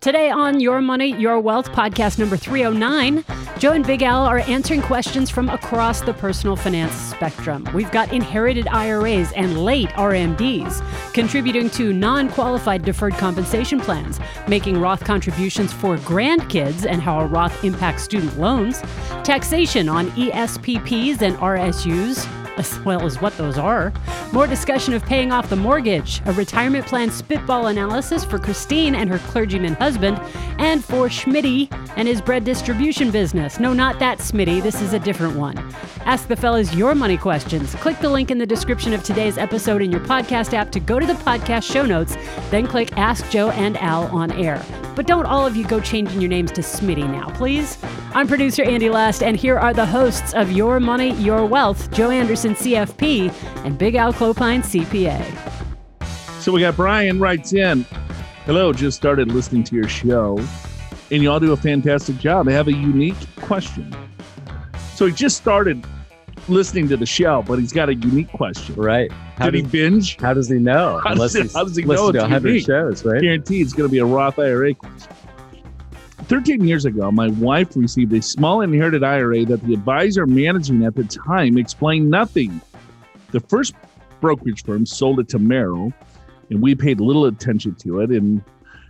Today on Your Money, Your Wealth podcast number 309, Joe and Big Al are answering questions from across the personal finance spectrum. We've got inherited IRAs and late RMDs, contributing to non qualified deferred compensation plans, making Roth contributions for grandkids and how a Roth impacts student loans, taxation on ESPPs and RSUs, as well as what those are. More discussion of paying off the mortgage, a retirement plan spitball analysis for Christine and her clergyman husband, and for Schmitty and his bread distribution business. No, not that Smitty, this is a different one. Ask the fellas your money questions. Click the link in the description of today's episode in your podcast app to go to the podcast show notes, then click Ask Joe and Al on air. But don't all of you go changing your names to Smitty now, please. I'm producer Andy Last, and here are the hosts of Your Money, Your Wealth, Joe Anderson, CFP, and Big Al Clopine, CPA. So we got Brian writes in, Hello, just started listening to your show, and you all do a fantastic job. I have a unique question. So he just started listening to the show, but he's got a unique question. Right. How Did he binge? how does he know? How does Unless he- he's how does he listened know to it's 100 unique? shows, right? Guaranteed it's going to be a Roth IRA question. 13 years ago, my wife received a small inherited IRA that the advisor managing at the time explained nothing. The first brokerage firm sold it to Merrill, and we paid little attention to it and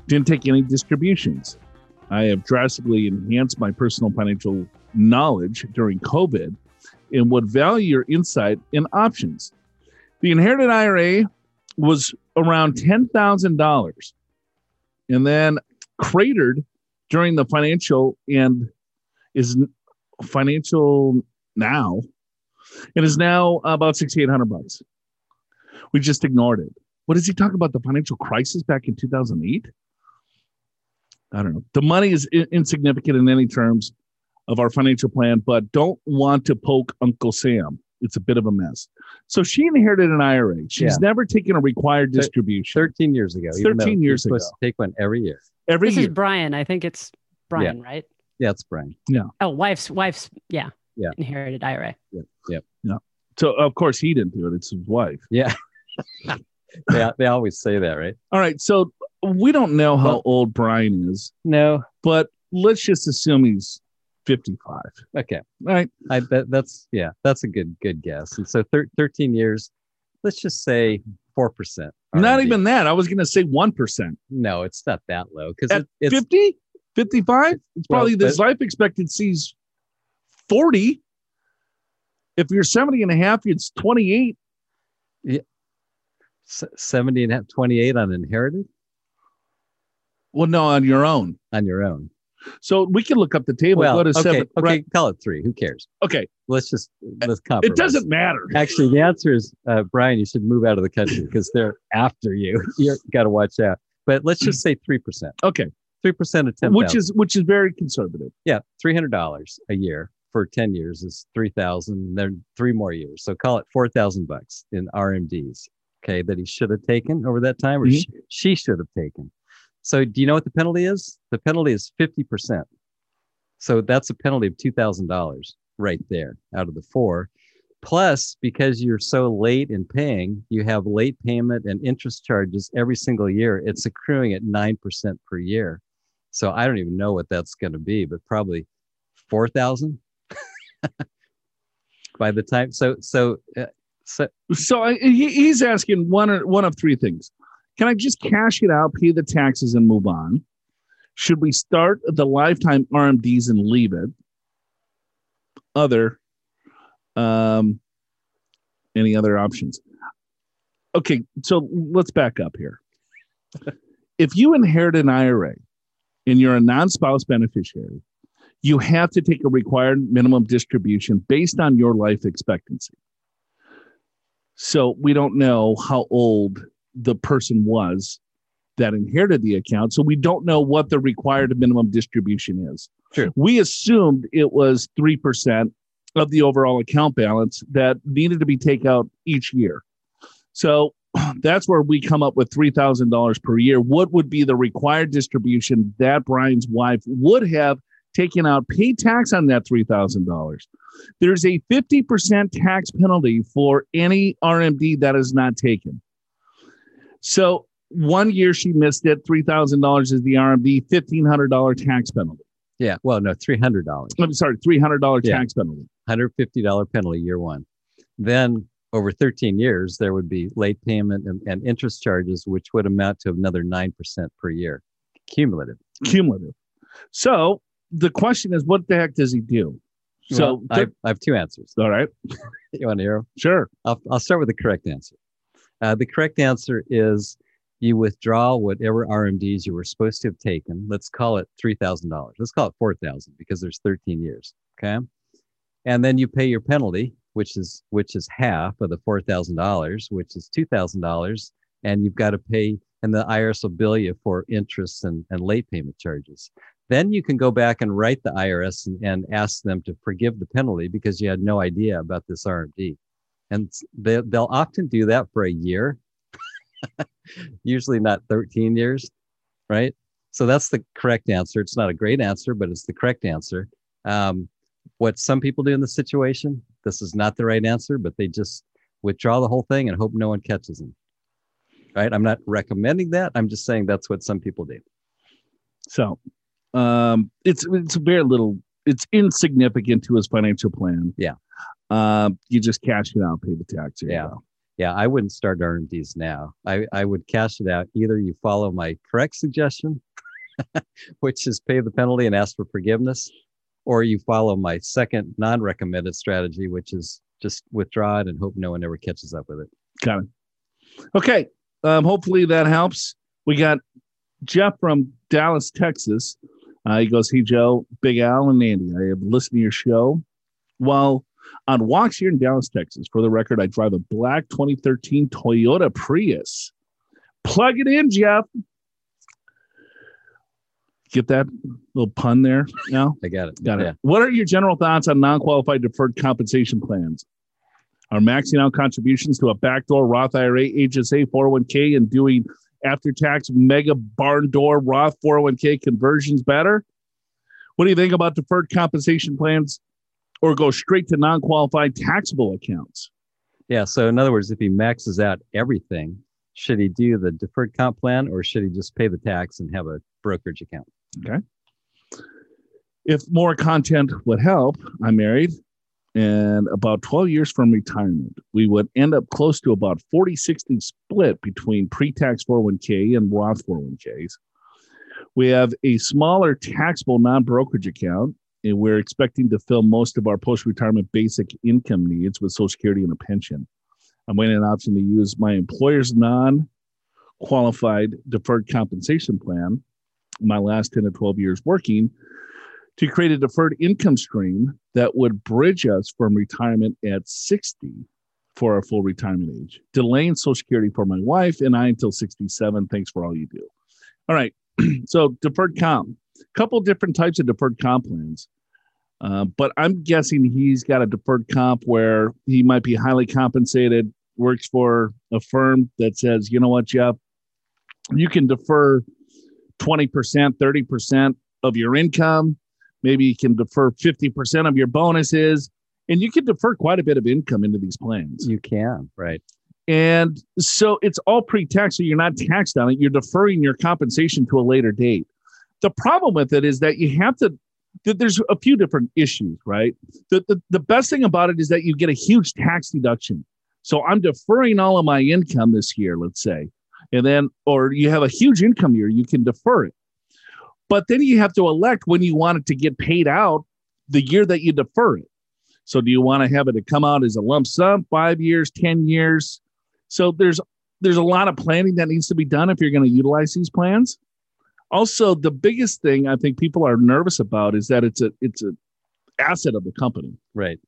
didn't take any distributions. I have drastically enhanced my personal financial knowledge during COVID and would value your insight and options. The inherited IRA was around $10,000 and then cratered during the financial and is financial now and is now about 6800 bucks we just ignored it what does he talk about the financial crisis back in 2008 i don't know the money is I- insignificant in any terms of our financial plan but don't want to poke uncle sam it's a bit of a mess so she inherited an ira she's Yeah. never taken a required distribution 13 years ago. 13 you're years supposed ago. to take one every year. Every This year is Brian. I think it's Brian, right? Yeah, it's Brian. Yeah. Oh, wife's, wife's, yeah. Yeah. Inherited IRA. Yep. Yep. Yeah. So of course he didn't do it. It's his wife. Yeah. they, they always say that, right? All right. So we don't know how Well- old Brian is, No. but let's just assume he's 55. Okay. Right. I that, that's yeah, that's a good good guess. And so thir- 13 years, let's just say 4%. Not even that. I was going to say 1%. No, it's not that low At it, it's 50, 55, it's Well, probably this life expectancy's 40. If you're 70 and a half, it's 28. s- 70 and a half, 28 on inherited Well, no, on your own. on your own. So we can look up the table. Well, okay, seven. okay, Right. call it 3. Who cares? Okay. Let's just let's compromise. It doesn't matter. Actually, the answer is uh, Brian. You should move out of the country because they're after you. You got to watch out. But let's just say three percent. Okay. Three percent of ten. Which is which is very conservative. yeah, three hundred dollars a year for ten years is three thousand. Then three more years, so call it four thousand bucks in RMDs. Okay, that he should have taken over that time, or Mhm. she, she should have taken. So, do you know what the penalty is? The penalty is fifty percent. So that's a penalty of two thousand dollars right there out of the four. Plus, because you're so late in paying, you have late payment and interest charges every single year. It's accruing at nine percent per year. So I don't even know what that's going to be, but probably four thousand by the time. So so uh, so So he's asking one one of three things. Can I just cash it out, pay the taxes, and move on? Should we start the lifetime RMDs and leave it? Other, um, any other options? Okay, so let's back up here. if you inherit an IRA and you're a non-spouse beneficiary, you have to take a required minimum distribution based on your life expectancy. So we don't know how old the person was that inherited the account. So we don't know what the required minimum distribution is. True. We assumed it was 3% of the overall account balance that needed to be taken out each year. So that's where we come up with $3,000 per year. What would be the required distribution that Brian's wife would have taken out, paid tax on that $3,000? There's a 50% tax penalty for any RMD that is not taken. So one year she missed it. Three thousand dollars is the RMD. Fifteen hundred dollar tax penalty. Yeah. Well, no, three hundred dollars. I'm sorry, three hundred dollar Yeah. tax penalty. hundred fifty dollar penalty year one. Then over thirteen years, there would be late payment and, and interest charges, which would amount to another nine percent per year, cumulative. Cumulative. So the question is, what the heck does he do? So Well, I, I have two answers. all right, You want to hear 'em? sure. I'll, I'll start with the correct answer. Uh, the correct answer is you withdraw whatever RMDs you were supposed to have taken. Let's call it three thousand dollars. Let's call it four thousand because there's thirteen years. Okay, and then you pay your penalty, which is which is half of the four thousand dollars, which is two thousand dollars, and you've got to pay, and the IRS will bill you for interest and, and late payment charges. Then you can go back and write the IRS and, and ask them to forgive the penalty because you had no idea about this RMD and they, they'll often do that for a year. Usually not 13 years right? So that's the correct answer. It's not a great answer but it's the correct answer. Um, what some people do in the situation this is not the right answer but they just withdraw the whole thing and hope no one catches them. Right? I'm not recommending that. I'm just saying that's what some people do. So um, it's it's a very little. It's insignificant to his financial plan. Yeah. Um, you just cash it out, pay the tax. Yeah. go. yeah i wouldn't start rmds now i, I would cash it out either you follow my correct suggestion which is pay the penalty and ask for forgiveness or you follow my second non-recommended strategy which is just withdraw it and hope no one ever catches up with it Got it. Okay. Um, hopefully that helps. We got Jeff from Dallas, Texas. Uh, he goes, Hey, Joe, Big Al, and Andy. I have listened to your show while on walks here in Dallas, Texas. For the record, I drive a black 2013 Toyota Prius. Plug it in, Jeff. Get that little pun there now? i got it Got it. Yeah. What are your general thoughts on non-qualified deferred compensation plans? Are maxing out contributions to a backdoor Roth IRA, HSA, 401k, and doing after-tax mega barn door Roth 401k conversions better? What do you think about deferred compensation plans, or go straight to non-qualified taxable accounts? yeah so in other words if he maxes out everything should he do the deferred comp plan or should he just pay the tax and have a brokerage account Okay. If more content would help, I'm married and about 12 years from retirement, we would end up close to about 40 60 split between pre tax 401k and Roth 401ks. We have a smaller taxable non brokerage account, and we're expecting to fill most of our post retirement basic income needs with Social Security and a pension. I'm waiting an option to use my employer's non qualified deferred compensation plan, my last 10 to 12 years working, to create a deferred income stream that would bridge us from retirement at 60 for our full retirement age, delaying Social Security for my wife and I until 67. Thanks for all you do. All right. so, deferred comp, couple different types of deferred comp plans. Uh, but I'm guessing he's got a deferred comp where he might be highly compensated, works for a firm that says, you know what, Jeff, you can defer 20%, 30% of your income maybe you can defer 50% of your bonuses and you can defer quite a bit of income into these plans. You can. Right. And so it's all pre-tax so you're not taxed on it. You're deferring your compensation to a later date. The problem with it is that you have to that there's a few different issues right? The, the, the best thing about it is that you get a huge tax deduction. So i'm deferring all of my income this year let's say. And then or you have a huge income year you can defer it but then you have to elect when you want it to get paid out the year that you defer it. So do you want to have it to come out as a lump sum, five years, 10 years? So there's there's a lot of planning that needs to be done if you're going to utilize these plans. Also, the biggest thing I think people are nervous about is that it's a it's a asset of the company. Right.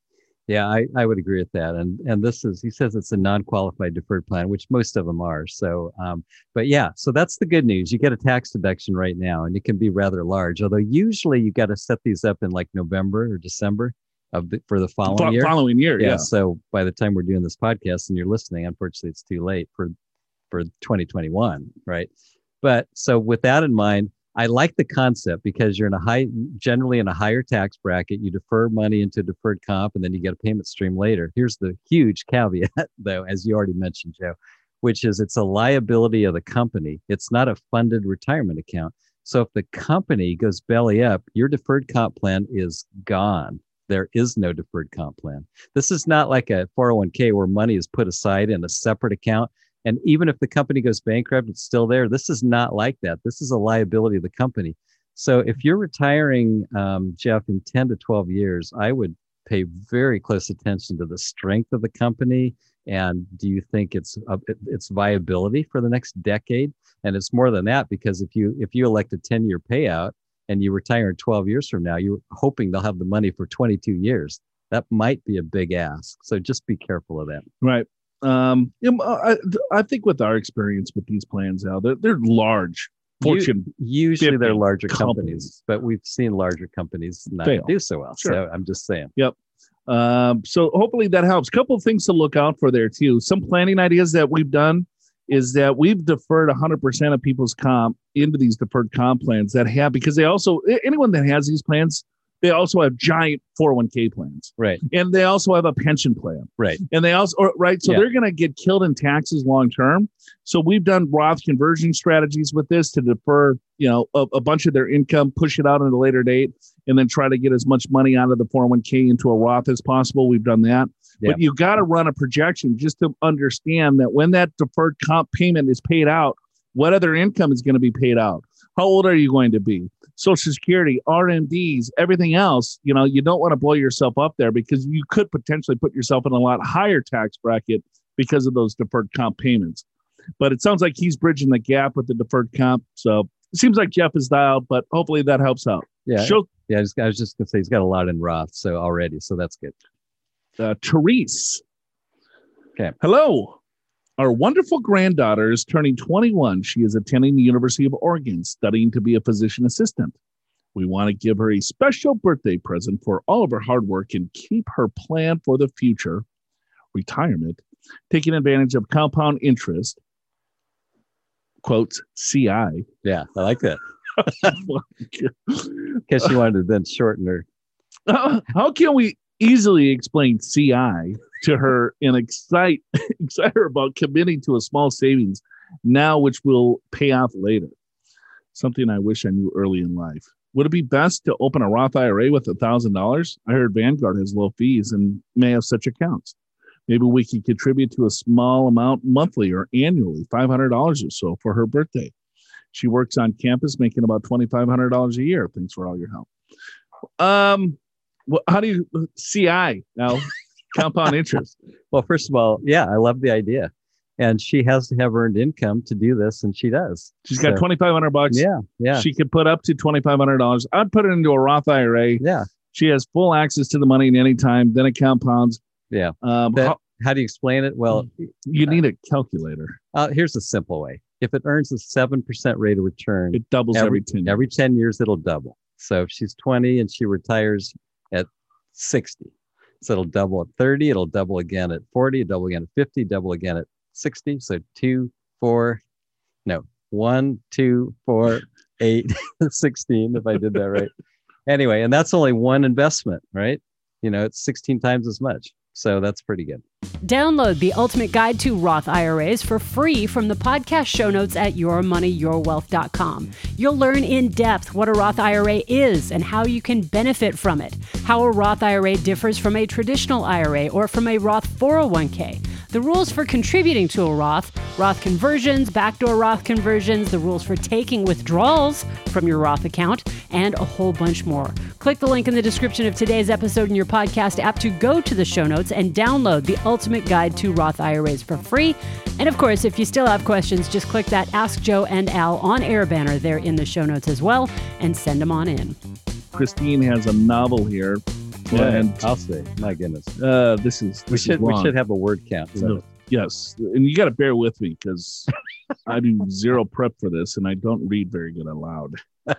Yeah, I, I would agree with that. And and this is he says it's a non-qualified deferred plan, which most of them are. So um, but yeah, so that's the good news. You get a tax deduction right now, and it can be rather large. Although usually you got to set these up in like November or December of the, for the following Fo- year. Following year, yeah, yeah. So by the time we're doing this podcast and you're listening, unfortunately, it's too late for for 2021, right? But so with that in mind, I like the concept because you're in a high, generally in a higher tax bracket. You defer money into deferred comp, and then you get a payment stream later. Here's the huge caveat, though, as you already mentioned, Joe. which is it's a liability of the company. It's not a funded retirement account. So if the company goes belly up, your deferred comp plan is gone. There is no deferred comp plan. This is not like a 401k where money is put aside in a separate account. And even if the company goes bankrupt, it's still there. This is not like that. This is a liability of the company. So if you're retiring, um, Jeff, in 10 to 12 years, I would pay very close attention to the strength of the company and do you think it's uh, its viability for the next decade and it's more than that because if you if you elect a 10 year payout and you retire in 12 years from now you're hoping they'll have the money for 22 years that might be a big ask so just be careful of that right um you I, I think with our experience with these plans now they're, they're large fortune usually they're larger companies. companies. but we've seen larger companies not Fail. do so well sure. so i'm just saying yep um, so hopefully that helps. A couple of things to look out for there too. Some planning ideas that we've done is that we've deferred 100% of people's comp into these deferred comp plans that have because they also anyone that has these plans they also have giant 401k plans. Right. And they also have a pension plan. Right. And they also, or, right. So yeah. they're going to get killed in taxes long term. So we've done Roth conversion strategies with this to defer, you know, a, a, bunch of their income, push it out at a later date, and then try to get as much money out of the 401k into a Roth as possible. We've done that. Yeah. But you got to run a projection just to understand that when that deferred comp payment is paid out, what other income is going to be paid out? How old are you going to be? Social Security, RMDs, everything else, you know, you don't want to blow yourself up there because you could potentially put yourself in a lot higher tax bracket because of those deferred comp payments. But it sounds like he's bridging the gap with the deferred comp. So it seems like Jeff is dialed, but hopefully that helps out. Yeah. She'll, yeah. I, just, I was just going to say he's got a lot in Roth so already. So that's good. Uh, Therese. Okay. Hello. Our wonderful granddaughter is turning 21. She is attending the University of Oregon, studying to be a physician assistant. We want to give her a special birthday present for all of her hard work and keep her plan for the future, retirement, taking advantage of compound interest, quotes, CI. Yeah, I like that. Because she wanted to then shorten her. how can we easily explain CI to her and excite excite her about committing to a small savings now, which will pay off later. Something I wish I knew early in life. Would it be best to open a Roth IRA with a thousand dollars? I heard Vanguard has low fees and may have such accounts. Maybe we could contribute to a small amount monthly or annually, five hundred dollars or so for her birthday. She works on campus, making about twenty five hundred dollars a year. Thanks for all your help. Um, well, how do you CI now? compound interest. Well, first of all, yeah, I love the idea. And she has to have earned income to do this, and she does. She's got twenty five hundred bucks. Yeah, yeah. She could put up to twenty five hundred dollars. I'd put it into a Roth IRA. Yeah. She has full access to the money at any time. Then it compounds. Yeah. Um, that, how, how, do you explain it? Well, you need a calculator. Uh, here's a simple way. If it earns a seven percent rate of return, it doubles every, every ten. Years. Every ten years, it'll double. So if she's twenty and she retires at sixty, so it'll double at 30, it'll double again at 40, double again at 50, double again at 60. So two, four, no, one, two, four, eight, 16, if I did that right. Anyway, and that's only one investment, right? You know, it's 16 times as much. So that's pretty good. Download the ultimate guide to Roth IRAs for free from the podcast show notes at yourmoneyyourwealth.com. You'll learn in depth what a Roth IRA is and how you can benefit from it, how a Roth IRA differs from a traditional IRA or from a Roth 401k the rules for contributing to a Roth, Roth conversions, backdoor Roth conversions, the rules for taking withdrawals from your Roth account, and a whole bunch more. Click the link in the description of today's episode in your podcast app to go to the show notes and download the ultimate guide to Roth IRAs for free. And of course, if you still have questions, just click that Ask Joe and Al on air banner there in the show notes as well and send them on in. Christine has a novel here yeah, and I'll say, my goodness, uh, this is this we should is we should have a word count. So. Yes, and you got to bear with me because I do zero prep for this, and I don't read very good aloud.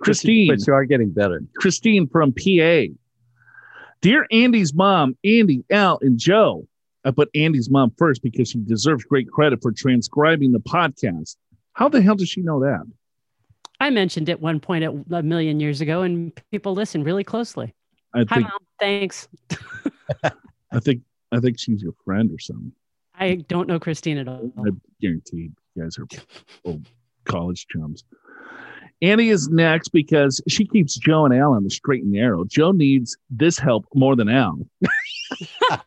Christine, but you are getting better. Christine from PA. Dear Andy's mom, Andy, Al, and Joe. I put Andy's mom first because she deserves great credit for transcribing the podcast. How the hell does she know that? I mentioned it one point a million years ago, and people listen really closely. I Hi, think, Mom. Thanks. I think I think she's your friend or something. I don't know Christine at all. I guarantee you guys are old college chums. Annie is next because she keeps Joe and Al on the straight and narrow. Joe needs this help more than Al.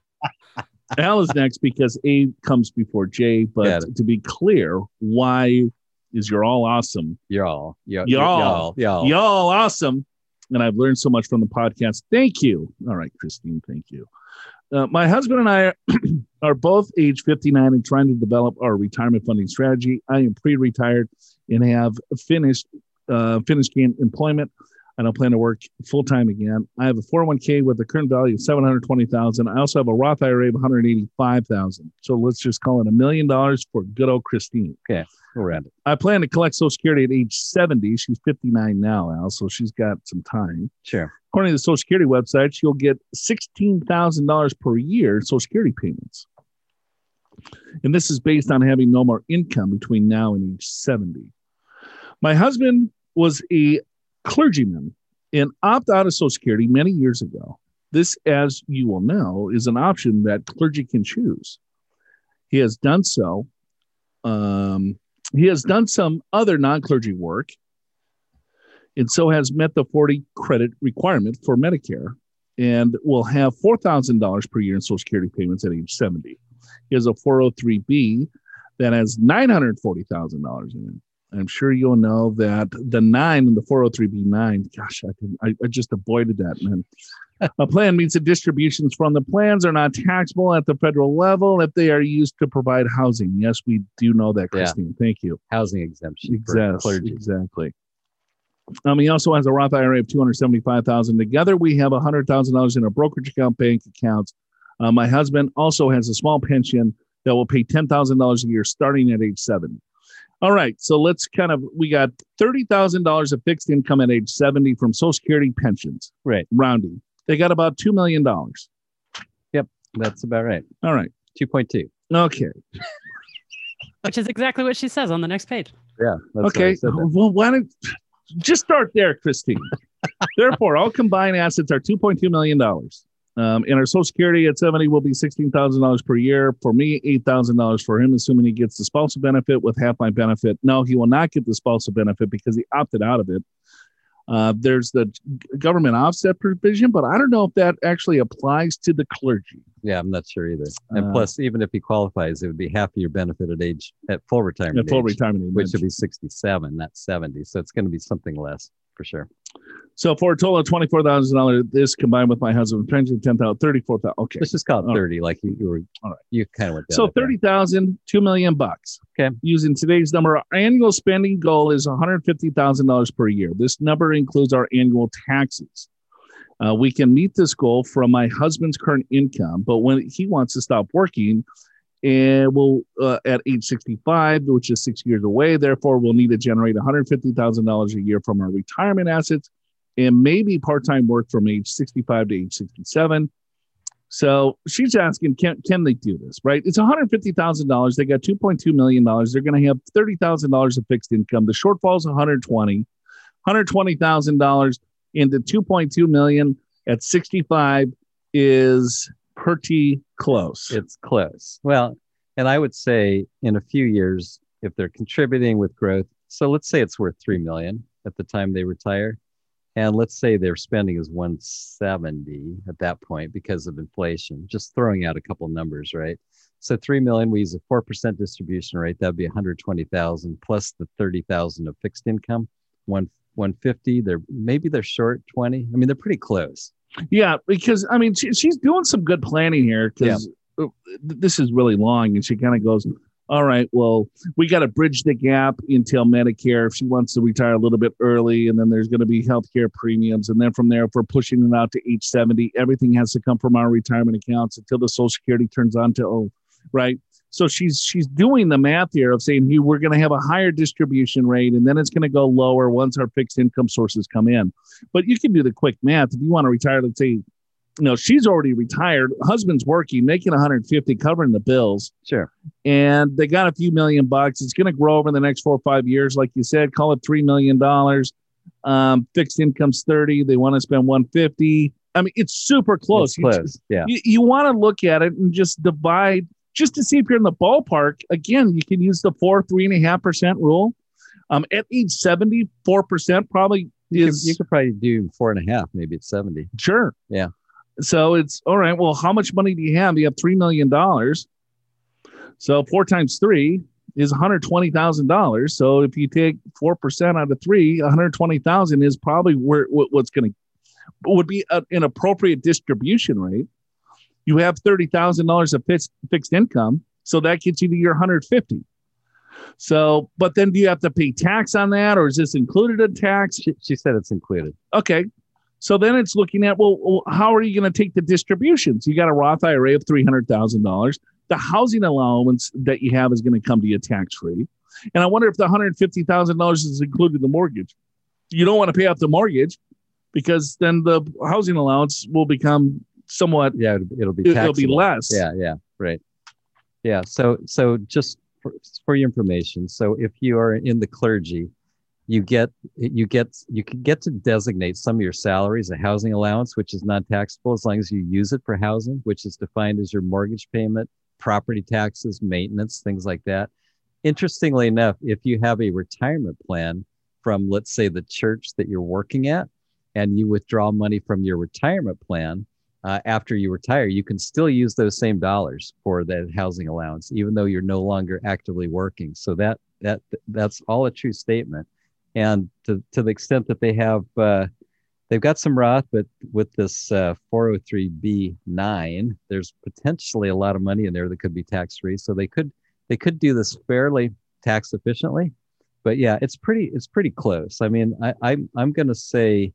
Al is next because A comes before J. But to be clear, why is you're all awesome? Y'all, y'all, Y'all. y'all, y'all. Y'all awesome. And I've learned so much from the podcast. Thank you. All right, Christine, thank you. Uh, my husband and I are, are both age 59 and trying to develop our retirement funding strategy. I am pre-retired and have finished uh, finished employment. I don't plan to work full time again. I have a 401k with a current value of 720,000. I also have a Roth IRA of 185,000. So let's just call it a million dollars for good old Christine. We're at it. I plan to collect Social Security at age 70. She's 59 now, Al, so she's got some time. Sure. According to the Social Security website, she'll get $16,000 per year in Social Security payments. And this is based on having no more income between now and age 70. My husband was a clergyman and opted out of Social Security many years ago. This, as you will know, is an option that clergy can choose. He has done so. Um, he has done some other non clergy work and so has met the 40 credit requirement for Medicare and will have $4,000 per year in Social Security payments at age 70. He has a 403B that has $940,000 in it. I'm sure you'll know that the nine and the 403B9, gosh, I, can, I, I just avoided that, man. A plan means the distributions from the plans are not taxable at the federal level if they are used to provide housing. Yes, we do know that, Yeah. Christine. Thank you. Housing exemption Exactly. Exactly. Um, he also has a Roth IRA of two hundred seventy-five thousand. Together, we have hundred thousand dollars in our brokerage account, bank accounts. Uh, my husband also has a small pension that will pay ten thousand dollars a year starting at age seventy. All right, so let's kind of we got thirty thousand dollars of fixed income at age seventy from Social Security pensions. Right. rounding. They got about two million dollars. Yep. That's about right. All right, 2.2. okay, Which is exactly what she says on the next page. Yeah. That's okay. Well, why don't just start there, Christine? Therefore, all combined assets are two point two million dollars. Um, and our Social Security at seventy will be sixteen thousand dollars per year. For me, eight thousand dollars for him, assuming he gets the spousal benefit with half my benefit. No, he will not get the spousal benefit because he opted out of it. Uh, there's the government offset provision, but I don't know if that actually applies to the clergy. Yeah, I'm not sure either. And Uh, plus, even if he qualifies, it would be half of your benefit at age at full retirement, At full age, retirement age. which would be 67, not 70. So it's going to be something less for sure. So for a total of twenty four thousand dollars, this combined with my husband's pension, ten thousand, thirty four thousand. Okay, Let's just call it All right. 30, like you, you were. All right. You kind of went down. So path. 30,000, 2 million bucks. Okay. Using today's number, our annual spending goal is $150,000 per year. This number includes our annual taxes. Uh, we can meet this goal from my husband's current income, but when he wants to stop working, and we'll uh, at age 65, which is six years away, therefore we'll need to generate $150,000 a year from our retirement assets and maybe part-time work from age 65 to age 67. So she's asking, can can they do this? Right? It's one hundred fifty thousand dollars. They got two point two million dollars. They're going to have thirty thousand dollars of fixed income. The shortfall is one hundred twenty. Hundred twenty thousand dollars into two point two million at sixty five is pretty close. It's close. Well, and I would say in a few years, if they're contributing with growth, so let's say it's worth three million at the time they retire, and let's say their spending is 170 at that point because of inflation. Just throwing out a couple numbers, right? So three million, we use a four percent distribution rate. That'd be 120,000 plus the 30,000 of fixed income. One 150. They're maybe they're short 20. I mean, they're pretty close. Yeah, because I mean, she, she's doing some good planning here because uh, this is really long, and she kind of goes, "All right, well, we got to bridge the gap until Medicare if she wants to retire a little bit early, and then there's going to be healthcare premiums, and then from there, if we're pushing it out to age seventy, everything has to come from our retirement accounts until the Social Security turns on to oh, right." So she's she's doing the math here of saying, "Hey, we're going to have a higher distribution rate, and then it's going to go lower once our fixed income sources come in." But you can do the quick math. If you want to retire, let's say, you know, she's already retired, husband's working, making 150, covering the bills, Sure. and they got a few million bucks. It's going to grow over the next four or five years, like you said. Call it three million dollars. Um, fixed income's 30. They want to spend 150. I mean, it's super close. It's You- close. Yeah. you, you want to look at it and just divide just to see if you're in the ballpark. Again, you can use the four, three and a half percent rule. Um, at age 74 percent probably You could, is you could probably do four and a half, maybe it's 70. sure. Yeah. So it's all right. Well, how much money do you have? You have three million dollars. So four times three is one hundred twenty thousand dollars. So if you take four percent out of three, one hundred twenty thousand is probably where what's going to would be a, an appropriate distribution rate. You have thirty thousand dollars of fixed fixed income, so that gets you to your hundred fifty. So, but then do you have to pay tax on that, or is this included in tax? She, she said it's included. Okay. So then it's looking at well, well, how are you going to take the distributions? You got a Roth IRA of three hundred thousand dollars. The housing allowance that you have is going to come to you tax free. And I wonder if the one hundred fifty thousand dollars is included in the mortgage. You don't want to pay off the mortgage because then the housing allowance will become somewhat. Yeah, it'll, be it- It'll be less. Yeah, yeah, right. Yeah. So, so just for, for your information, so if you are in the clergy, you get you get you can get to designate some of your salaries a housing allowance, which is non-taxable as long as you use it for housing, which is defined as your mortgage payment, property taxes, maintenance, things like that. Interestingly enough, if you have a retirement plan from, let's say, the church that you're working at, and you withdraw money from your retirement plan, uh, after you retire, you can still use those same dollars for that housing allowance, even though you're no longer actively working. So that that that's all a true statement. And to to the extent that they have, uh, they've got some Roth, but with this uh, 403b9, there's potentially a lot of money in there that could be tax free. So they could they could do this fairly tax efficiently. But yeah, it's pretty it's pretty close. I mean, I, I'm I'm gonna say,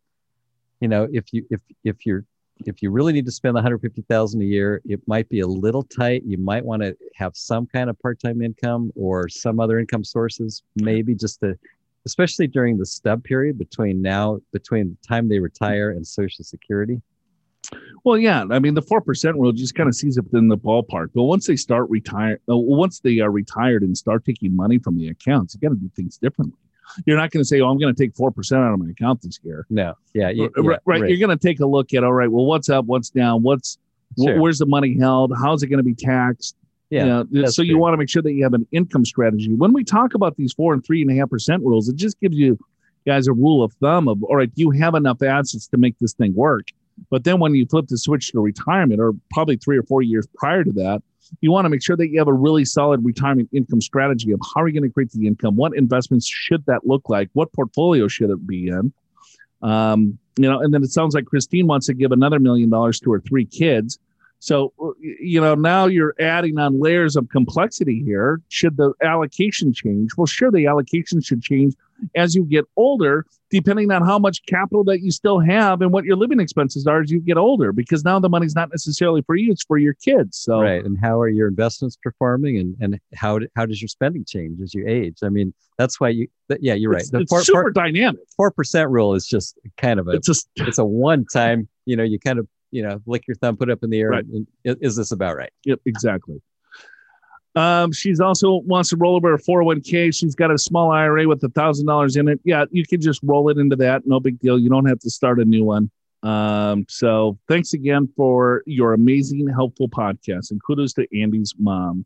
you know, if you if if you're if you really need to spend 150,000 a year, it might be a little tight. You might want to have some kind of part-time income or some other income sources, maybe just to, especially during the stub period between now, between the time they retire and Social Security. Well, yeah. I mean, the four percent rule just kind of sees it in the ballpark. But once they start retire, uh, once they are retired and start taking money from the accounts, you got to do things differently. You're not going to say, "Oh, I'm going to take four percent out of my account this year." No, yeah, yeah, right, right. You're going to take a look at, all right, well, what's up, what's down, what's wh- where's the money held, how's it going to be taxed? yeah, You know, so you true. want to make sure that you have an income strategy. When we talk about these four and three and a half percent rules, it just gives you guys a rule of thumb of, all right, you have enough assets to make this thing work. But then when you flip the switch to retirement, or probably three or four years prior to that, you want to make sure that you have a really solid retirement income strategy of how are you going to create the income? What investments should that look like? What portfolio should it be in? Um, you know, and then it sounds like Christine wants to give another million dollars to her three kids. So, uh, you know, now you're adding on layers of complexity here. Should the allocation change? Well, sure, the allocation should change as you get older, depending on how much capital that you still have and what your living expenses are as you get older, because now the money's not necessarily for you, it's for your kids. So, right. And how are your investments performing, and and how how does your spending change as you age? I mean, that's why you. That, yeah, you're right. it's, it's super dynamic. four percent rule is just kind of a It's just, it's a one time you know you kind of you know lick your thumb put it up in the air Right. and, is, is this about right Yep, exactly. Um, she's also wants to roll over her 401k. She's got a small IRA with a thousand dollars in it. Yeah, you can just roll it into that. No big deal. You don't have to start a new one. Um, so thanks again for your amazing, helpful podcast. And kudos to Andy's mom.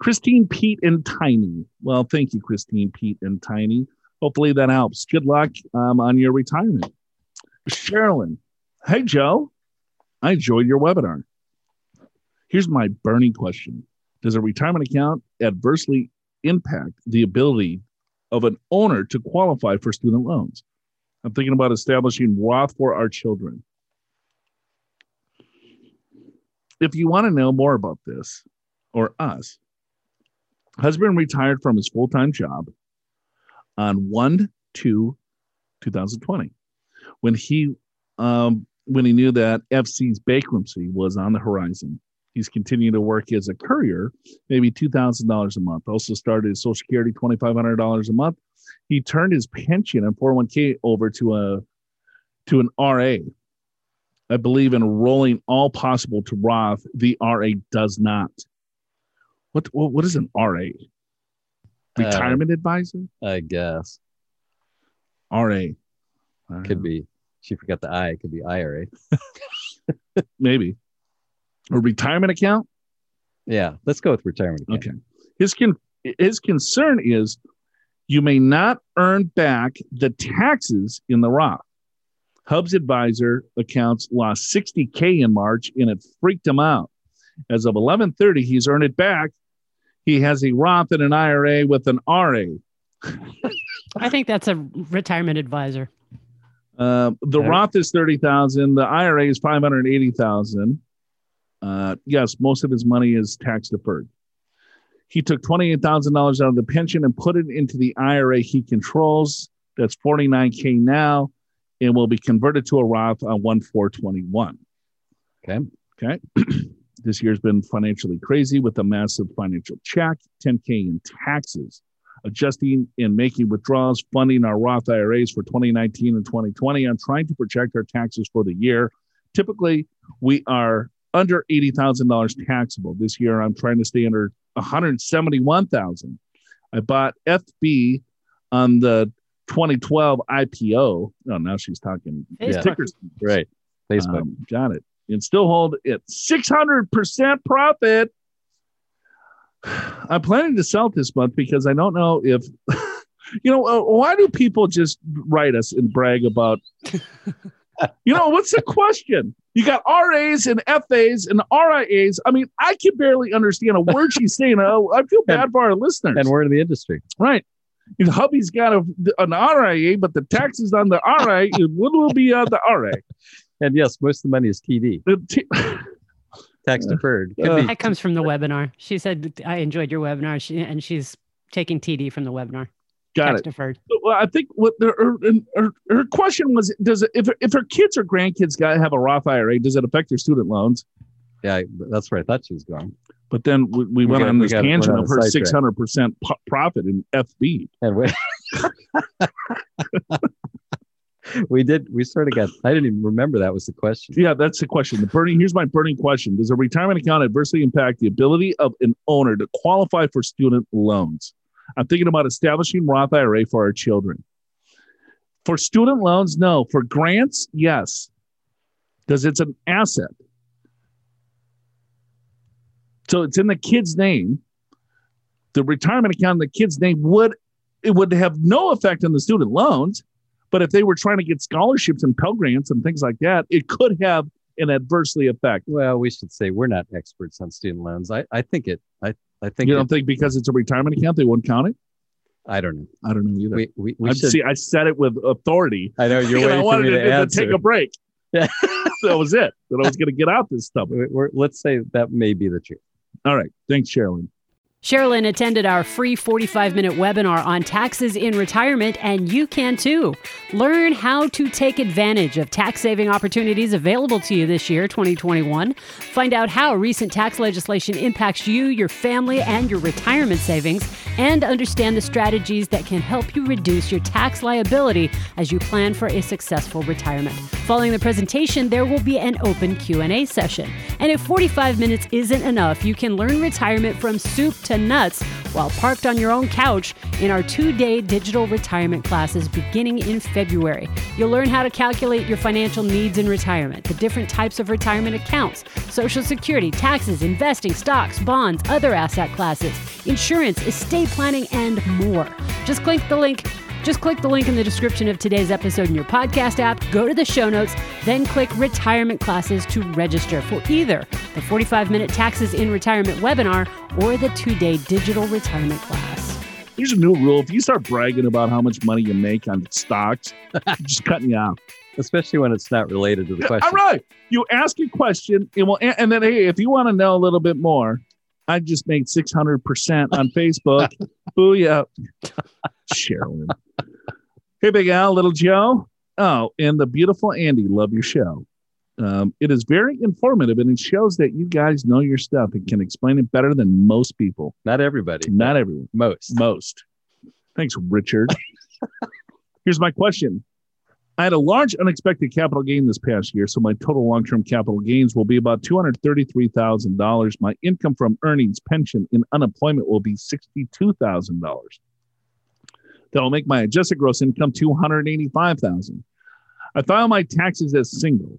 Christine, Pete, and Tiny. Well, thank you, Christine, Pete, and Tiny. Hopefully that helps. Good luck um, on your retirement. Sherilyn. Hey, Joe. I enjoyed your webinar. Here's my burning question Does a retirement account adversely impact the ability of an owner to qualify for student loans? I'm thinking about establishing Roth for our children. If you want to know more about this or us, husband retired from his full time job on 1 2 2020 when he um, when he knew that FC's bankruptcy was on the horizon. He's continuing to work as a courier, maybe two thousand dollars a month. Also started his Social Security twenty five hundred dollars a month. He turned his pension and four hundred one k over to a to an RA. I believe in rolling all possible to Roth. The RA does not. What what, what is an RA? Uh, Retirement advisor. i guess RA. could be she forgot the i it could be ira maybe a retirement account Yeah, let's go with retirement. Account. Okay. His con- his concern is you may not earn back the taxes in the Roth. Hub's advisor accounts lost 60k in March and it freaked him out. As of 11:30, he's earned it back. He has a Roth and an IRA with an RA. I think that's a retirement advisor. Uh, the Okay. Roth is 30,000, the IRA is 580,000. Uh, yes, most of his money is tax deferred. He took $28,000 out of the pension and put it into the IRA he controls. That's 49K now and will be converted to a Roth on 1421. Okay. Okay. this year's been financially crazy with a massive financial check, 10K in taxes, adjusting and making withdrawals, funding our Roth IRAs for 2019 and 2020. I'm trying to project our taxes for the year. Typically, we are under $80,000 taxable. This year, I'm trying to stay under 171,000. I bought FB on the 2012 IPO. Oh, now she's talking Facebook. tickers. Right. Facebook. Um, got it. And still hold it 600% profit. I'm planning to sell this month because I don't know if, you know, uh, why do people just write us and brag about, you know, what's the question? You got RAs and FAs and RIAs. I mean, I can barely understand a word she's saying. I feel bad for our listeners. and we're in the industry. right. You know, hubby's got a, an RIA, but the taxes on the RIA will will be on the RA. And yes, most of the money is TD, t- tax deferred. Uh, That comes from the webinar. She said, I enjoyed your webinar, she, and she's taking TD from the webinar. Got tax it. deferred. Well, I think what the, her, her, her question was: Does it if if her kids or grandkids got have a Roth IRA, does it affect their student loans? yeah, that's where I thought she was going. But then we, we, went got- on this got- we're tangent on of her six hundred percent profit in FB. And we, we did, we sort of got, I didn't even remember that was the question. Yeah, that's the question. The burning here's my burning question: Does a retirement account adversely impact the ability of an owner to qualify for student loans? I'm thinking about establishing Roth IRA for our children. For student loans, no. For grants, yes, because it's an asset. So it's in the kid's name. The retirement account in the kid's name would it would have no effect on the student loans, but if they were trying to get scholarships and Pell Grants and things like that, it could have an adversely effect. Well, we should say we're not experts on student loans. I, I think it, I, I think, You don't think because it's a retirement account they wouldn't count it? I don't know. I don't know either. We, we, we should, see. I said it with authority. I know you're and I waiting for me to, to, answer. take a break. That was it. That I was going to get out this stuff. We- we're, let's say that may be the truth. All right. Thanks, Sherilyn. Sherilyn attended our free 45 minute webinar on taxes in retirement, and you can too. Learn how to take advantage of tax saving opportunities available to you this year, 2021. Find out how recent tax legislation impacts you, your family, and your retirement savings, and understand the strategies that can help you reduce your tax liability as you plan for a successful retirement. Following the presentation, there will be an open Q&A session. And if 45 minutes isn't enough, you can learn retirement from soup to nuts while parked on your own couch in our two-day digital retirement classes beginning in February. You'll learn how to calculate your financial needs in retirement, the different types of retirement accounts, social security, taxes, investing, stocks, bonds, other asset classes, insurance, estate planning, and more. Just click the link just click the link in the description of today's episode in your podcast app, go to the show notes, then click retirement classes to register for either the 45 minute taxes in retirement webinar or the two day digital retirement class. Here's a new rule. If you start bragging about how much money you make on stocks, I'm just cutting you off. Especially when it's not related to the question. right. You ask a question, and, we'll, and then, hey, if you want to know a little bit more, I just made 600% on Facebook. Booyah. Sherilyn. Hey, Big Al, Little Joe. Oh, and the beautiful Andy. Love your show. Um, it is very informative and it shows that you guys know your stuff and can explain it better than most people. Not everybody. Not everyone, Most. most. Thanks, Richard. Here's my question. I had a large unexpected capital gain this past year, so my total long-term capital gains will be about $233,000. My income from earnings, pension, and unemployment will be $62,000. That will make my adjusted gross income 285,000. I file my taxes as single.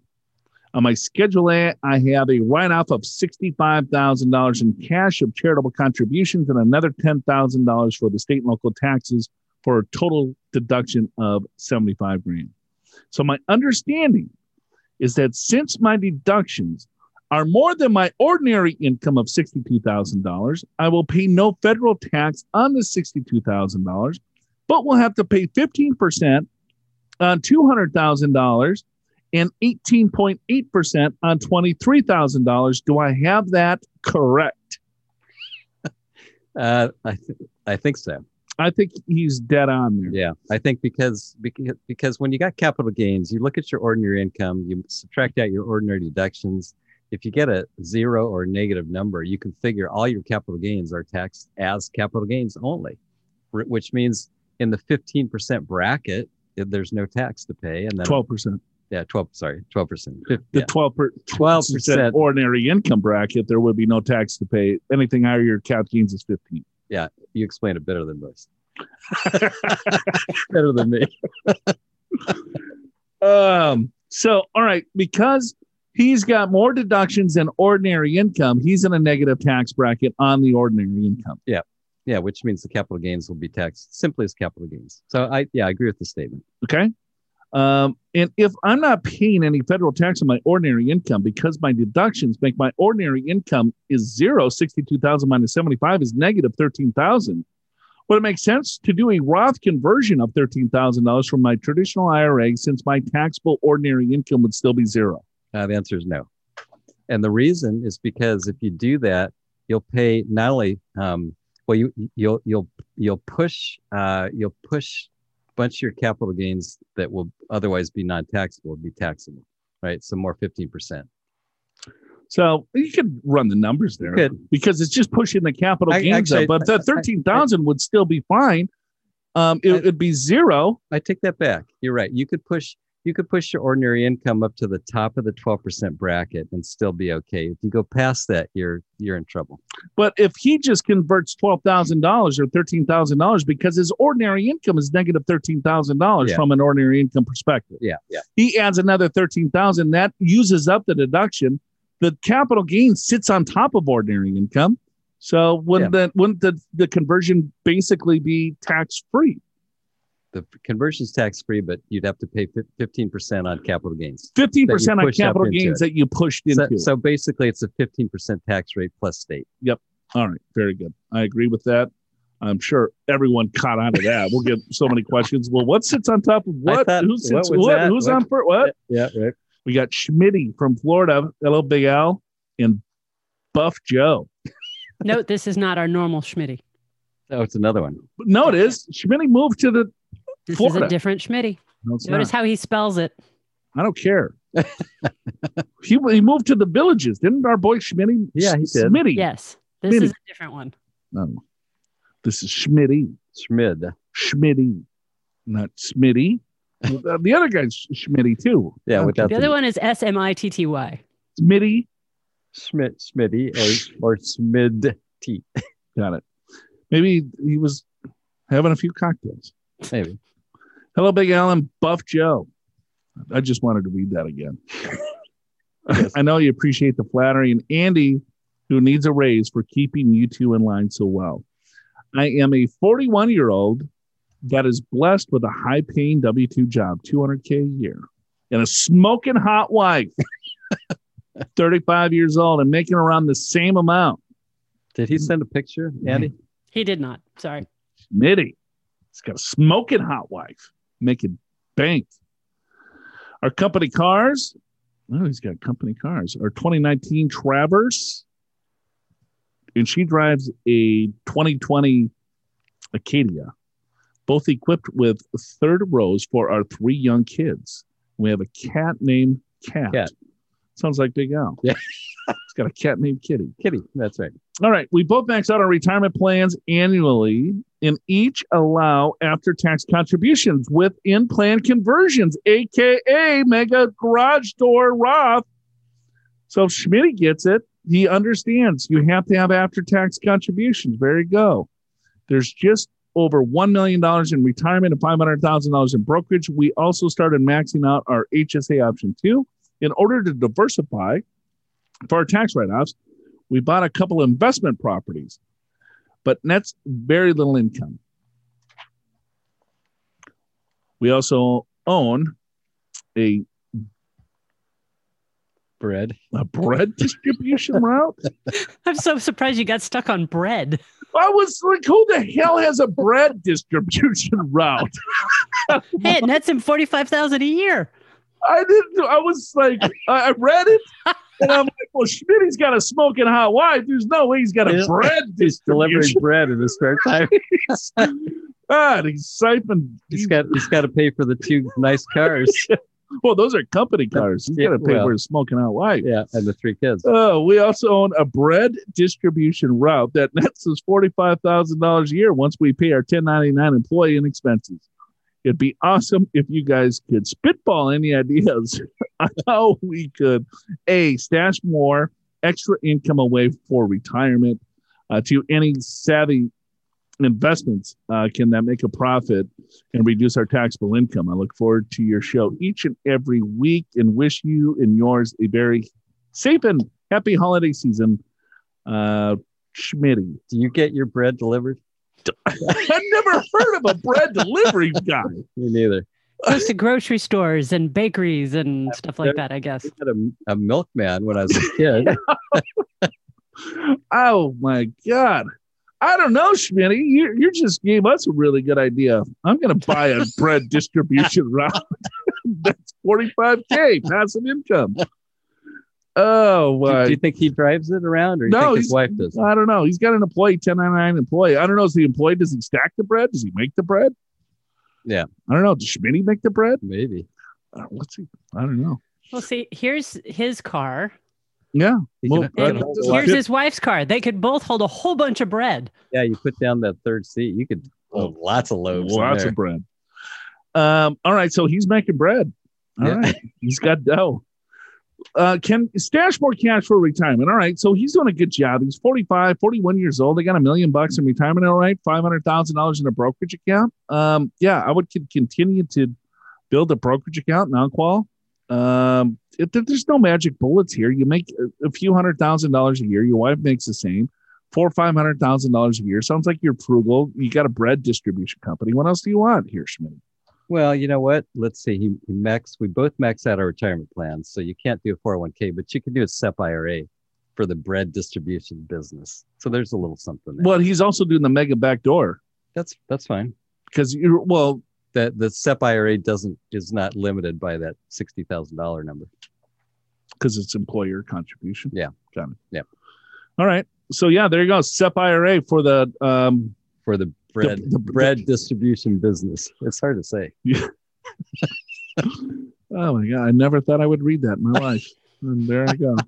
On my Schedule A, I have a write off of $65,000 in cash of charitable contributions and another $10,000 for the state and local taxes for a total deduction of 75 grand. So my understanding is that since my deductions are more than my ordinary income of $62,000, I will pay no federal tax on the $62,000, but will have to pay 15% on $200,000 and 18.8% on $23,000. Do I have that correct? Uh, I, th- I think so. I think he's dead on there. Yeah, I think because because because when you got capital gains, you look at your ordinary income, you subtract out your ordinary deductions. If you get a zero or negative number, you can figure all your capital gains are taxed as capital gains only, which means in the 15% bracket, there's no tax to pay. And then 12%. yeah, 12, sorry, 12%. Fif- The yeah, 12 per, 12%. ordinary income bracket, there would be no tax to pay. Anything higher, your cap gains is 15. Yeah, You explain it better than most. better than me. Um, so, all right, because he's got more deductions than ordinary income, he's in a negative tax bracket on the ordinary income. Yeah, which means the capital gains will be taxed simply as capital gains. So I yeah, I agree with the statement. Okay. Um, and if I'm not paying any federal tax on my ordinary income because my deductions make my ordinary income is zero, 62,000 minus 75 is negative 13,000. Would it make sense to do a Roth conversion of $13,000 from my traditional IRA since my taxable ordinary income would still be zero? Uh, the answer is no. And the reason is because if you do that, you'll pay not only um, well you you'll you'll you'll push uh, you'll push a bunch of your capital gains that will otherwise be non-taxable be taxable, right? So more fifteen percent. So you could run the numbers there because it's just pushing the capital I- gains actually, up, but the I- 13,000 would still be fine. Um, it would be zero. I take that back. You're right. You could push you could push your ordinary income up to the top of the twelve percent bracket and still be okay. If you go past that, you're you're in trouble. But if he just converts twelve thousand dollars or thirteen thousand dollars because his ordinary income is negative negative thirteen thousand dollars Yeah. from an ordinary income perspective, Yeah, yeah. he adds another thirteen thousand. That uses up the deduction. The capital gain sits on top of ordinary income. So wouldn't that wouldn't the, the conversion basically be tax free? The conversion's tax free, but you'd have to pay fifteen percent on capital gains. Fifteen percent on capital gains it. that you pushed into. so basically, it's a fifteen percent tax rate plus state. Yep. All right, very good. I agree with that. I'm sure everyone caught on to that. We'll get so many questions. Well, what sits on top of what? thought- Who what sits was what? Who's What- on for what? Yeah, right. We got Schmitty from Florida. Hello, Big Al, and Buff Joe. Note this is not our normal Schmitty. Oh, it's another one. But no, it is. Schmitty moved to the. This Florida. is a different Schmitty. No, Notice not. how he spells it. I don't care. he he moved to the villages, didn't our boy Schmitty? Yeah, he did. Smitty. Yes, this Schmitty. is a different one. No, this is Schmitty. Schmid. Schmitty, not Smitty. The other guy's Schmitty too. Yeah, without The other one is S M I T T Y. Smitty. Schmidt, Schmitty, or or Smid T. Got it. Maybe he was having a few cocktails. Maybe. Hello, Big Alan, Buff Joe. I just wanted to read that again. I know you appreciate the flattery, and Andy, who needs a raise for keeping you two in line so well. I am a 41 year old that is blessed with a high paying W 2 job, 200K a year, and a smoking hot wife, 35 years old, and making around the same amount. Did he send a picture, Andy? He did not. Sorry. Smitty. He's got a smoking hot wife, making bank. Our company cars. Oh, he's got company cars. Our 2019 Traverse, and she drives a 2020 Acadia, both equipped with third rows for our three young kids. We have a cat named Cat. Cat. Sounds like Big Al. Yeah. He's got a cat named Kitty. Kitty. That's right. All right. We both max out our retirement plans annually and each allow after tax contributions with in plan conversions, AKA mega garage door Roth. So Schmidt gets it. He understands you have to have after tax contributions. There you go. There's just over $1 million in retirement and $500,000 in brokerage. We also started maxing out our HSA option too. In order to diversify for our tax write offs, we bought a couple investment properties, but nets very little income. We also own a, Bread. a bread distribution route. I'm so surprised you got stuck on bread. I was like, who the hell has a bread distribution route? Hey, it nets him forty-five thousand a year. I didn't. I was like, I I read it, and I'm like, well, Schmidt's got a smoking hot wife. There's no way he's got a Yeah. bread He's delivering bread in his spare time. God, he's siphoned. He's got he's got to pay for the two nice cars. well, those are company cars. He's Yeah, got to pay well. for his smoking hot wife. Yeah, and the three kids. Oh, we also own a bread distribution route that nets us forty-five thousand dollars a year once we pay our ten ninety-nine employee and expenses. It'd be awesome if you guys could spitball any ideas on how we could a stash more extra income away for retirement uh, to any savvy investments uh, can that make a profit and reduce our taxable income. I look forward to your show each and every week and wish you and yours a very safe and happy holiday season. Uh, Schmitty. Do you get your bread delivered? I've never heard of a bread delivery guy. Me neither. Goes to grocery stores and bakeries and stuff like that. I guess. I had a, a milkman when I was a kid. Oh my God. I don't know, Schmitty. You, you just gave us a really good idea. I'm going to buy a bread distribution route. That's 45K passive income. Oh, do, do you think he drives it around, or you No, think he's- his wife does? I don't know. He's got an employee, 1099 employee. I don't know. Is the employee, does he stack the bread? Does he make the bread? Yeah. I don't know. Does Schmitty make the bread? Maybe. Uh, Let's see. I don't know. Well, see, here's his car, Yeah. Well, uh, and hold just a lot- here's his wife's car. They could both hold a whole bunch of bread. yeah, you put down that third seat, you could hold lots of loaves. in Lots there. of bread. Um, all right, so he's making bread. All Yeah. right, he's got dough. Uh, can stash more cash for retirement. All right, so he's doing a good job. He's 45, 41 years old. They got a million bucks in retirement. All right, $500,000 in a brokerage account. Um, yeah, I would continue to build a brokerage account, non qual. Um, if there's no magic bullets here, you make a few hundred thousand dollars a year. Your wife makes the same four or five hundred thousand dollars a year. Sounds like you're frugal. You got a bread distribution company. What else do you want here, Schmidt? Well, you know what? Let's see. He, he max. We both max out our retirement plans, so you can't do a 401k, but you can do a SEP IRA for the bread distribution business. So there's a little something there. Well, he's also doing the mega backdoor That's that's fine. because you're well. The the SEP IRA doesn't is not limited by that sixty thousand dollar number. because it's employer contribution. Yeah. Got it. Yeah. All right. So yeah, there you go. SEP IRA for the um for the bread the- bread distribution business. It's hard to say. oh my god, I never thought I would read that in my life. And there I go.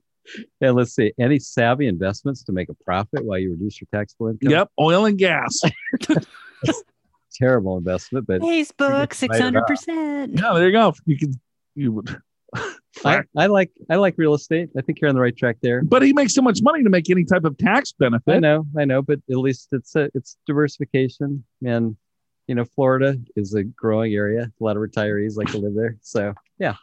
And let's see, any savvy investments to make a profit while you reduce your taxable income? yep, oil and gas. Terrible investment, but Facebook, six Write it hundred off. percent. yeah, there you go. You can you would I, I like I like real estate. I think you're on the right track there. but he makes so much money to make any type of tax benefit. I know, I know, but at least it's a, it's diversification, and you know, Florida is a growing area. A lot of retirees like to live there. So yeah.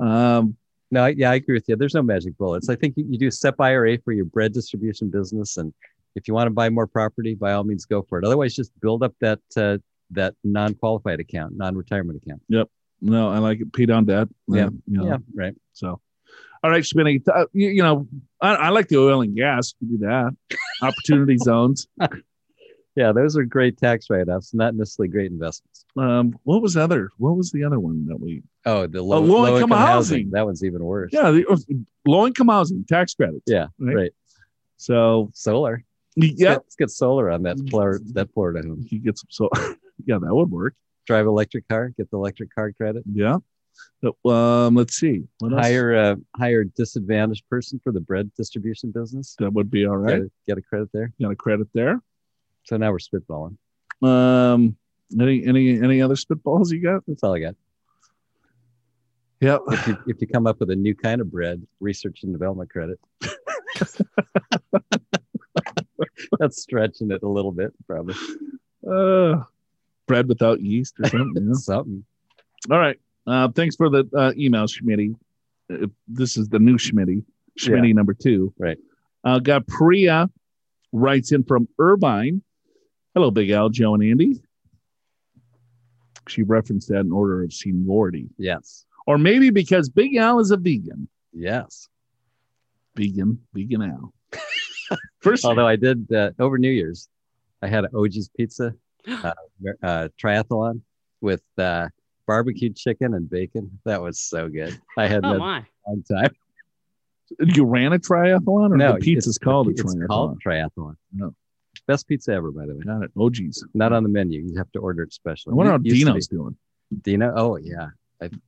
Um no, I- yeah, I agree with you. There's no magic bullets. I think you, you do SEP IRA for your bread distribution business, and if you want to buy more property, by all means, go for it. Otherwise, just build up that uh, that non-qualified account, non-retirement account. No, I like it. Pay down debt. Yeah. Uh, you know, Yeah, right. So, all right, Spinny. Uh, you, you know, I, I like the oil and gas. You do that. Opportunity zones. Yeah, those are great tax write-offs, not necessarily great investments. Um, what was the other? What was the other one that we? Oh, the low, low-income low-income housing. That one's even worse. Yeah, the low income housing tax credits. Yeah, Right. right. So, Solar. yeah, Let's get, let's get solar on that Florida, that Florida home. you get some. solar. yeah, that would work. Drive electric car, get the electric car credit. Yeah. But, um, let's see. What else? Hire a hire a disadvantaged person for the bread distribution business. That would be all right. Get, a, get a credit there. Got a credit there. So now we're spitballing. Um, any any any other spitballs you got? That's all I got. Yeah. If you if you come up with a new kind of bread, research and development credit. That's stretching it a little bit, probably. Uh, bread without yeast or something. you know? Something. All right. Uh, thanks for the uh, email, Schmitty. uh, this is the new Schmitty, Schmitty number two. Right. Uh, got Priya writes in from Irvine. Hello, Big Al, Joe, and Andy. She referenced that in order of seniority. Yes. Or maybe because Big Al is a vegan. Yes. Vegan, vegan Al. First, Although I did uh, over New Year's, I had an OG's pizza uh, uh, triathlon with uh, barbecued chicken and bacon. That was so good. I had Oh that my. long time. you ran a triathlon or the pizza's called a it's triathlon? called triathlon. No. Best pizza ever, by the way. Got it. Oh, geez. Not on the menu. You have to order it special. I wonder how It used Dino's doing. Dino. Oh yeah. I think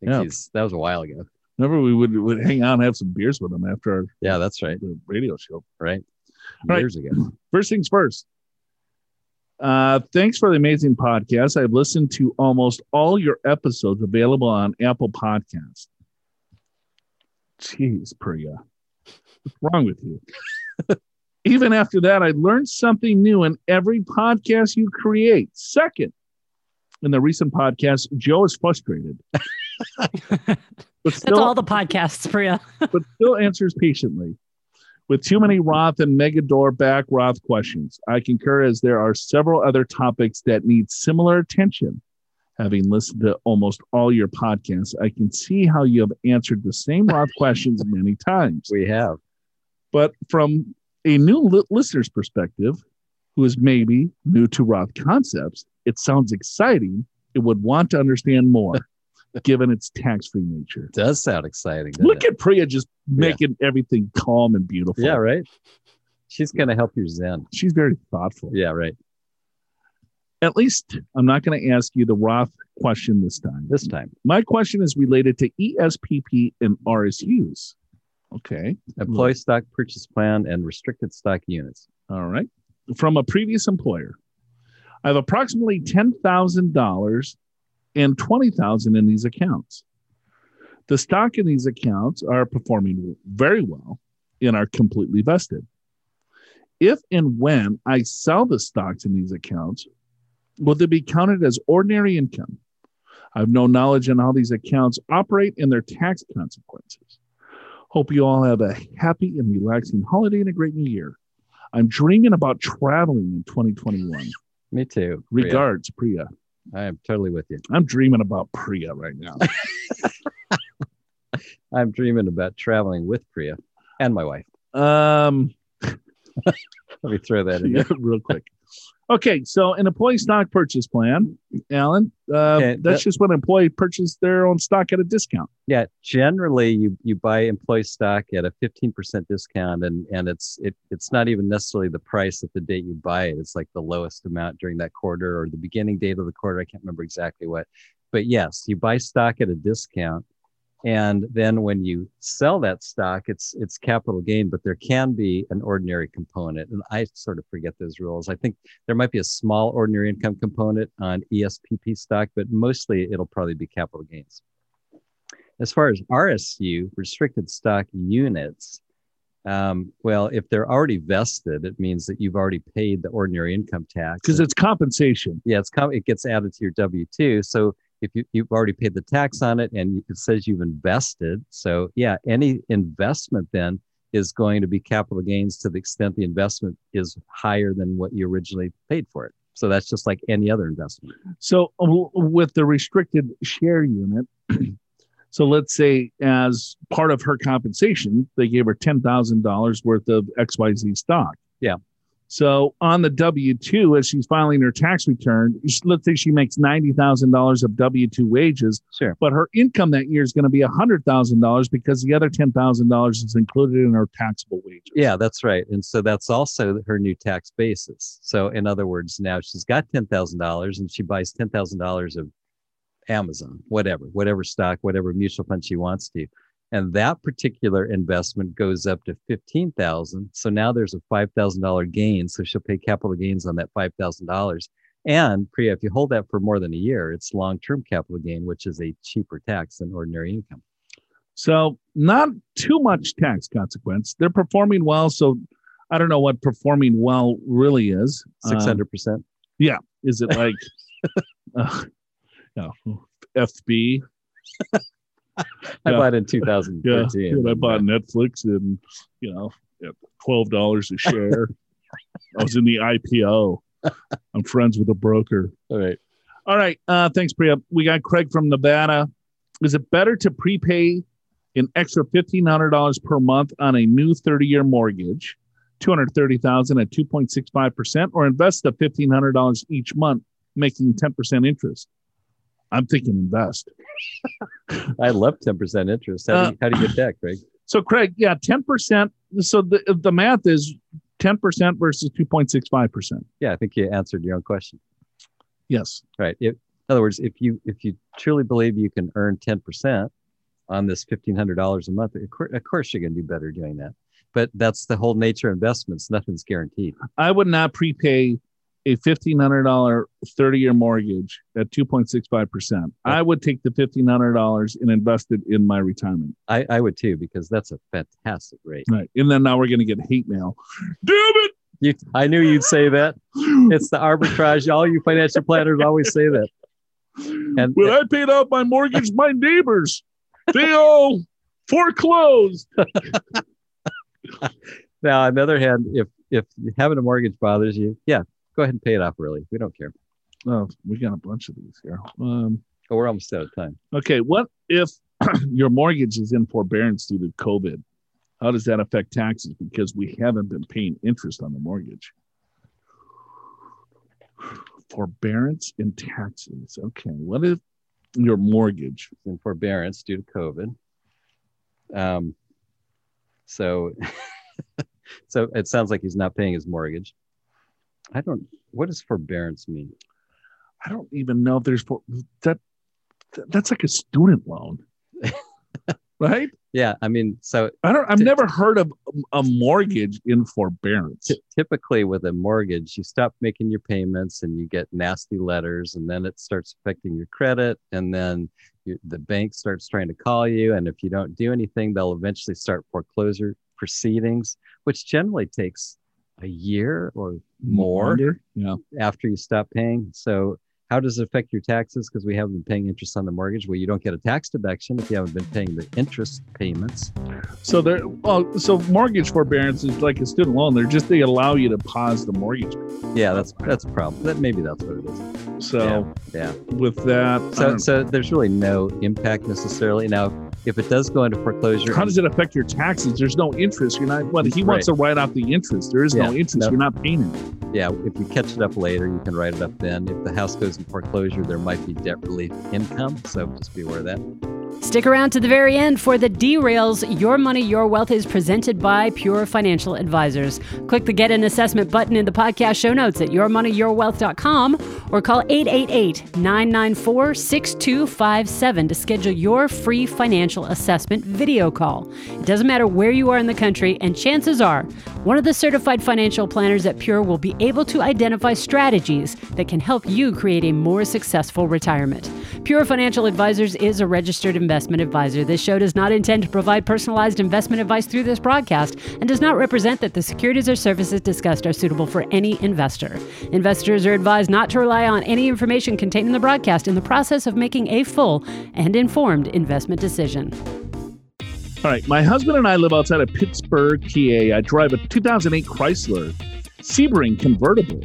Yeah. he's that was a while ago. Remember, we would, would hang out and have some beers with him after our, Yeah, that's right. the radio show. Right. All right. Years ago. First things first. Uh, thanks for the amazing podcast. I've listened to almost all your episodes available on Apple Podcasts. Jeez, Priya. What's wrong with you? Even after that, I learned something new in every podcast you create. Second, in the recent podcast, Joe is frustrated. but That's all the podcasts, Priya. but still answers patiently. With too many Roth and Megador back Roth questions, I concur as there are several other topics that need similar attention. Having listened to almost all your podcasts, I can see how you have answered the same Roth questions many times. We have. But from a new li- listener's perspective, who is maybe new to Roth concepts, it sounds exciting. It would want to understand more, given its tax-free nature. does sound exciting. Look it? at Priya just making everything calm and beautiful. Yeah, right. She's gonna help your Zen. She's very thoughtful. Yeah, right. At least I'm not going to ask you the Roth question this time. This time. My question is related to ESPP and RSUs. Okay. Employee stock purchase plan and restricted stock units. All right. From a previous employer. I have approximately $10,000 and 20,000 in these accounts. The stock in these accounts are performing very well and are completely vested. If and when I sell the stocks in these accounts, will they be counted as ordinary income? I have no knowledge on how these accounts operate and their tax consequences. Hope you all have a happy and relaxing holiday and a great new year. I'm dreaming about traveling in 2021. Me too. Priya. Regards, Priya. I am totally with you. I'm dreaming about Priya right now. I'm dreaming about traveling with Priya and my wife. um, Let me throw that in. yeah, there. real quick. Okay, so an employee stock purchase plan, Alan. Uh, Okay, that's that- just when an employee purchases their own stock at a discount. Yeah, generally you you buy employee stock at a 15% discount and and it's it it's not even necessarily the price at the date you buy it. It's like the lowest amount during that quarter or the beginning date of the quarter. I can't remember exactly what. But yes, you buy stock at a discount and then when you sell that stock it's it's capital gain but there can be an ordinary component and i sort of forget those rules i think there might be a small ordinary income component on espp stock but mostly it'll probably be capital gains as far as RSU, restricted stock units, um, well, if they're already vested, it means that you've already paid the ordinary income tax. Because it's compensation. yeah, it's com- it gets added to your W two. So if you, you've already paid the tax on it and it says you've invested, so yeah, any investment then is going to be capital gains to the extent the investment is higher than what you originally paid for it. So that's just like any other investment. So with the restricted share unit, so let's say as part of her compensation, they gave her ten thousand dollars worth of XYZ stock. Yeah. So on the W two, as she's filing her tax return, let's say she makes ninety thousand dollars of W two wages, Sure. but her income that year is going to be hundred thousand dollars because the other ten thousand dollars is included in her taxable wages. Yeah, that's right. And so that's also her new tax basis. So in other words, now she's got ten thousand dollars and she buys ten thousand dollars of Amazon, whatever, whatever stock, whatever mutual fund she wants to. And that particular investment goes up to fifteen thousand. So now there's a five thousand dollar gain. So she'll pay capital gains on that five thousand dollars. And Priya, if you hold that for more than a year, it's long-term capital gain, which is a cheaper tax than ordinary income. So not too much tax consequence. They're performing well. So I don't know what performing well really is. Um, Six hundred percent. Yeah. Is it like uh, no, FB? I Yeah. bought in Yeah, 2013. and I bought Netflix and you know at twelve dollars a share. I was in the IPO. I'm friends with a broker. All right. All right. Uh, thanks, Priya. We got Craig from Nevada. Is it better to prepay an extra fifteen hundred dollars per month on a new thirty-year mortgage, two hundred thirty thousand at two point six five percent, or invest the fifteen hundred dollars each month, making ten percent interest? I'm thinking invest. I love 10% interest. How, do you, uh, how do you get that, Craig? So, Craig, yeah, ten percent. So the the math is ten percent versus two point six five percent. Yeah, I think you answered your own question. Yes. Right. If, in other words, if you if you truly believe you can earn 10% on this $1,500 a month, of course, of course you're going to do better doing that. But that's the whole nature of investments. Nothing's guaranteed. I would not prepay a fifteen hundred dollar thirty year mortgage at two point six five percent. I would take the fifteen hundred dollars and invest it in my retirement. I, I would too, because that's a fantastic rate. Right. And then now we're gonna get hate mail. Damn it! You, I knew you'd say that. It's the arbitrage. All you financial planners always say that. And when I paid off my mortgage, my neighbors, they all foreclosed. now, on the other hand, if if having a mortgage bothers you, yeah, go ahead and pay it off early. We don't care. Oh, we got a bunch of these here. Um, But we're almost out of time. okay, what if your mortgage is in forbearance due to COVID? How does that affect taxes? Because we haven't been paying interest on the mortgage. Forbearance in taxes. Okay, what if your mortgage? Is in forbearance due to COVID. Um, so, so it sounds like he's not paying his mortgage. I don't. What does forbearance mean? I don't even know if there's for that. That's like a student loan, right? Yeah, I mean, so I don't. I've Ty- never heard of a mortgage in forbearance. ty- typically with a mortgage, you stop making your payments and you get nasty letters, and then it starts affecting your credit, and then you, the bank starts trying to call you, and if you don't do anything, they'll eventually start foreclosure proceedings, which generally takes a year or more. Longer? Yeah. after you stop paying. So how does it affect your taxes? Because we haven't been paying interest on the mortgage. Well, you don't get a tax deduction if you haven't been paying the interest payments. So there. Well, so mortgage forbearance is like a student loan. They're just they allow you to pause the mortgage. Yeah, that's that's a problem. That maybe that's what it is. So Yeah. with that, So so there's really no impact necessarily. Now, if it does go into foreclosure, how does it affect your taxes? There's no interest. You're not. What he wants to write off the interest. There is no interest. no. You're not paying it. yeah, if you catch it up later, you can write it up then. If the house goes in foreclosure, there might be debt relief income. So just be aware of that. Stick around to the very end for the derails. Your Money, Your Wealth is presented by Pure Financial Advisors. Click the Get an Assessment button in the podcast show notes at yourmoneyyourwealth.com or call 888 994 6257 to schedule your free financial assessment video call. It doesn't matter where you are in the country, and chances are one of the certified financial planners at Pure will be able to identify strategies that can help you create a more successful retirement. Pure Financial Advisors is a registered investment advisor. This show does not intend to provide personalized investment advice through this broadcast and does not represent that the securities or services discussed are suitable for any investor. Investors are advised not to rely on any information contained in the broadcast in the process of making a full and informed investment decision. All right. My husband and I live outside of Pittsburgh, PA. I drive a 2008 Chrysler Sebring convertible.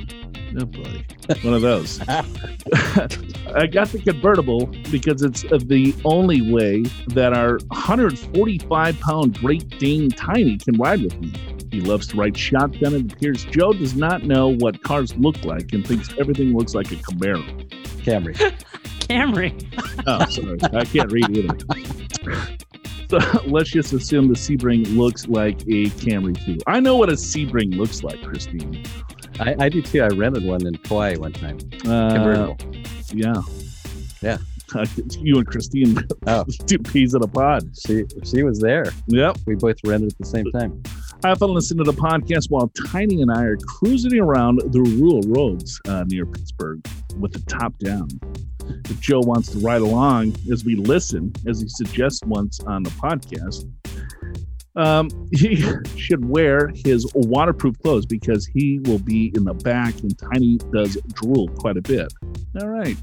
Oh boy, one of those. I got the convertible because it's uh, the only way that our 145 pound Great Dane Tiny can ride with me. He loves to ride shotgun. It appears Joe does not know what cars look like and thinks everything looks like a Camaro. Camry. Camry. Oh, sorry. I can't read either. So let's just assume the Sebring looks like a Camry too. I know what a Sebring looks like, Christine. I, I do too. I rented one in Kauai one time. Uh, yeah. Yeah. you and Christine, Oh. two peas in a pod. She she was there. Yep. We both rented at the same time. I often listen to the podcast while Tiny and I are cruising around the rural roads uh, near Pittsburgh with the top down. If Joe wants to ride along as we listen, as he suggests once on the podcast, um, he should wear his waterproof clothes because he will be in the back and Tiny does drool quite a bit. All right.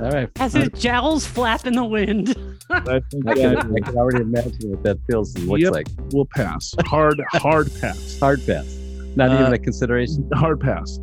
All right. As his jowls flap in the wind. I think I can, I can already imagine what that feels and looks Yep. like. will pass. Hard, hard pass. Hard pass. Not Uh, even a consideration. Hard pass.